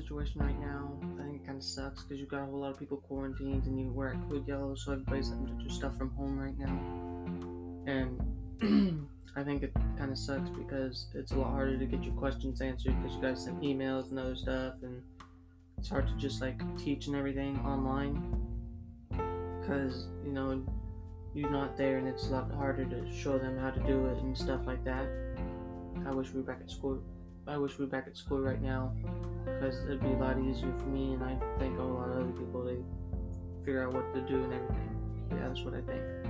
situation right now. I think it kind of sucks because you've got a whole lot of people quarantined and you work code yellow, so everybody's having to do stuff from home right now. And I think it kind of sucks because it's a lot harder to get your questions answered because you guys send emails and other stuff, and it's hard to just like teach and everything online because you know you're not there and it's a lot harder to show them how to do it and stuff like that. I wish we were back at school. I wish we were back at school right now because it'd be a lot easier for me and I think a lot of other people they figure out what to do and everything. Yeah, that's what I think.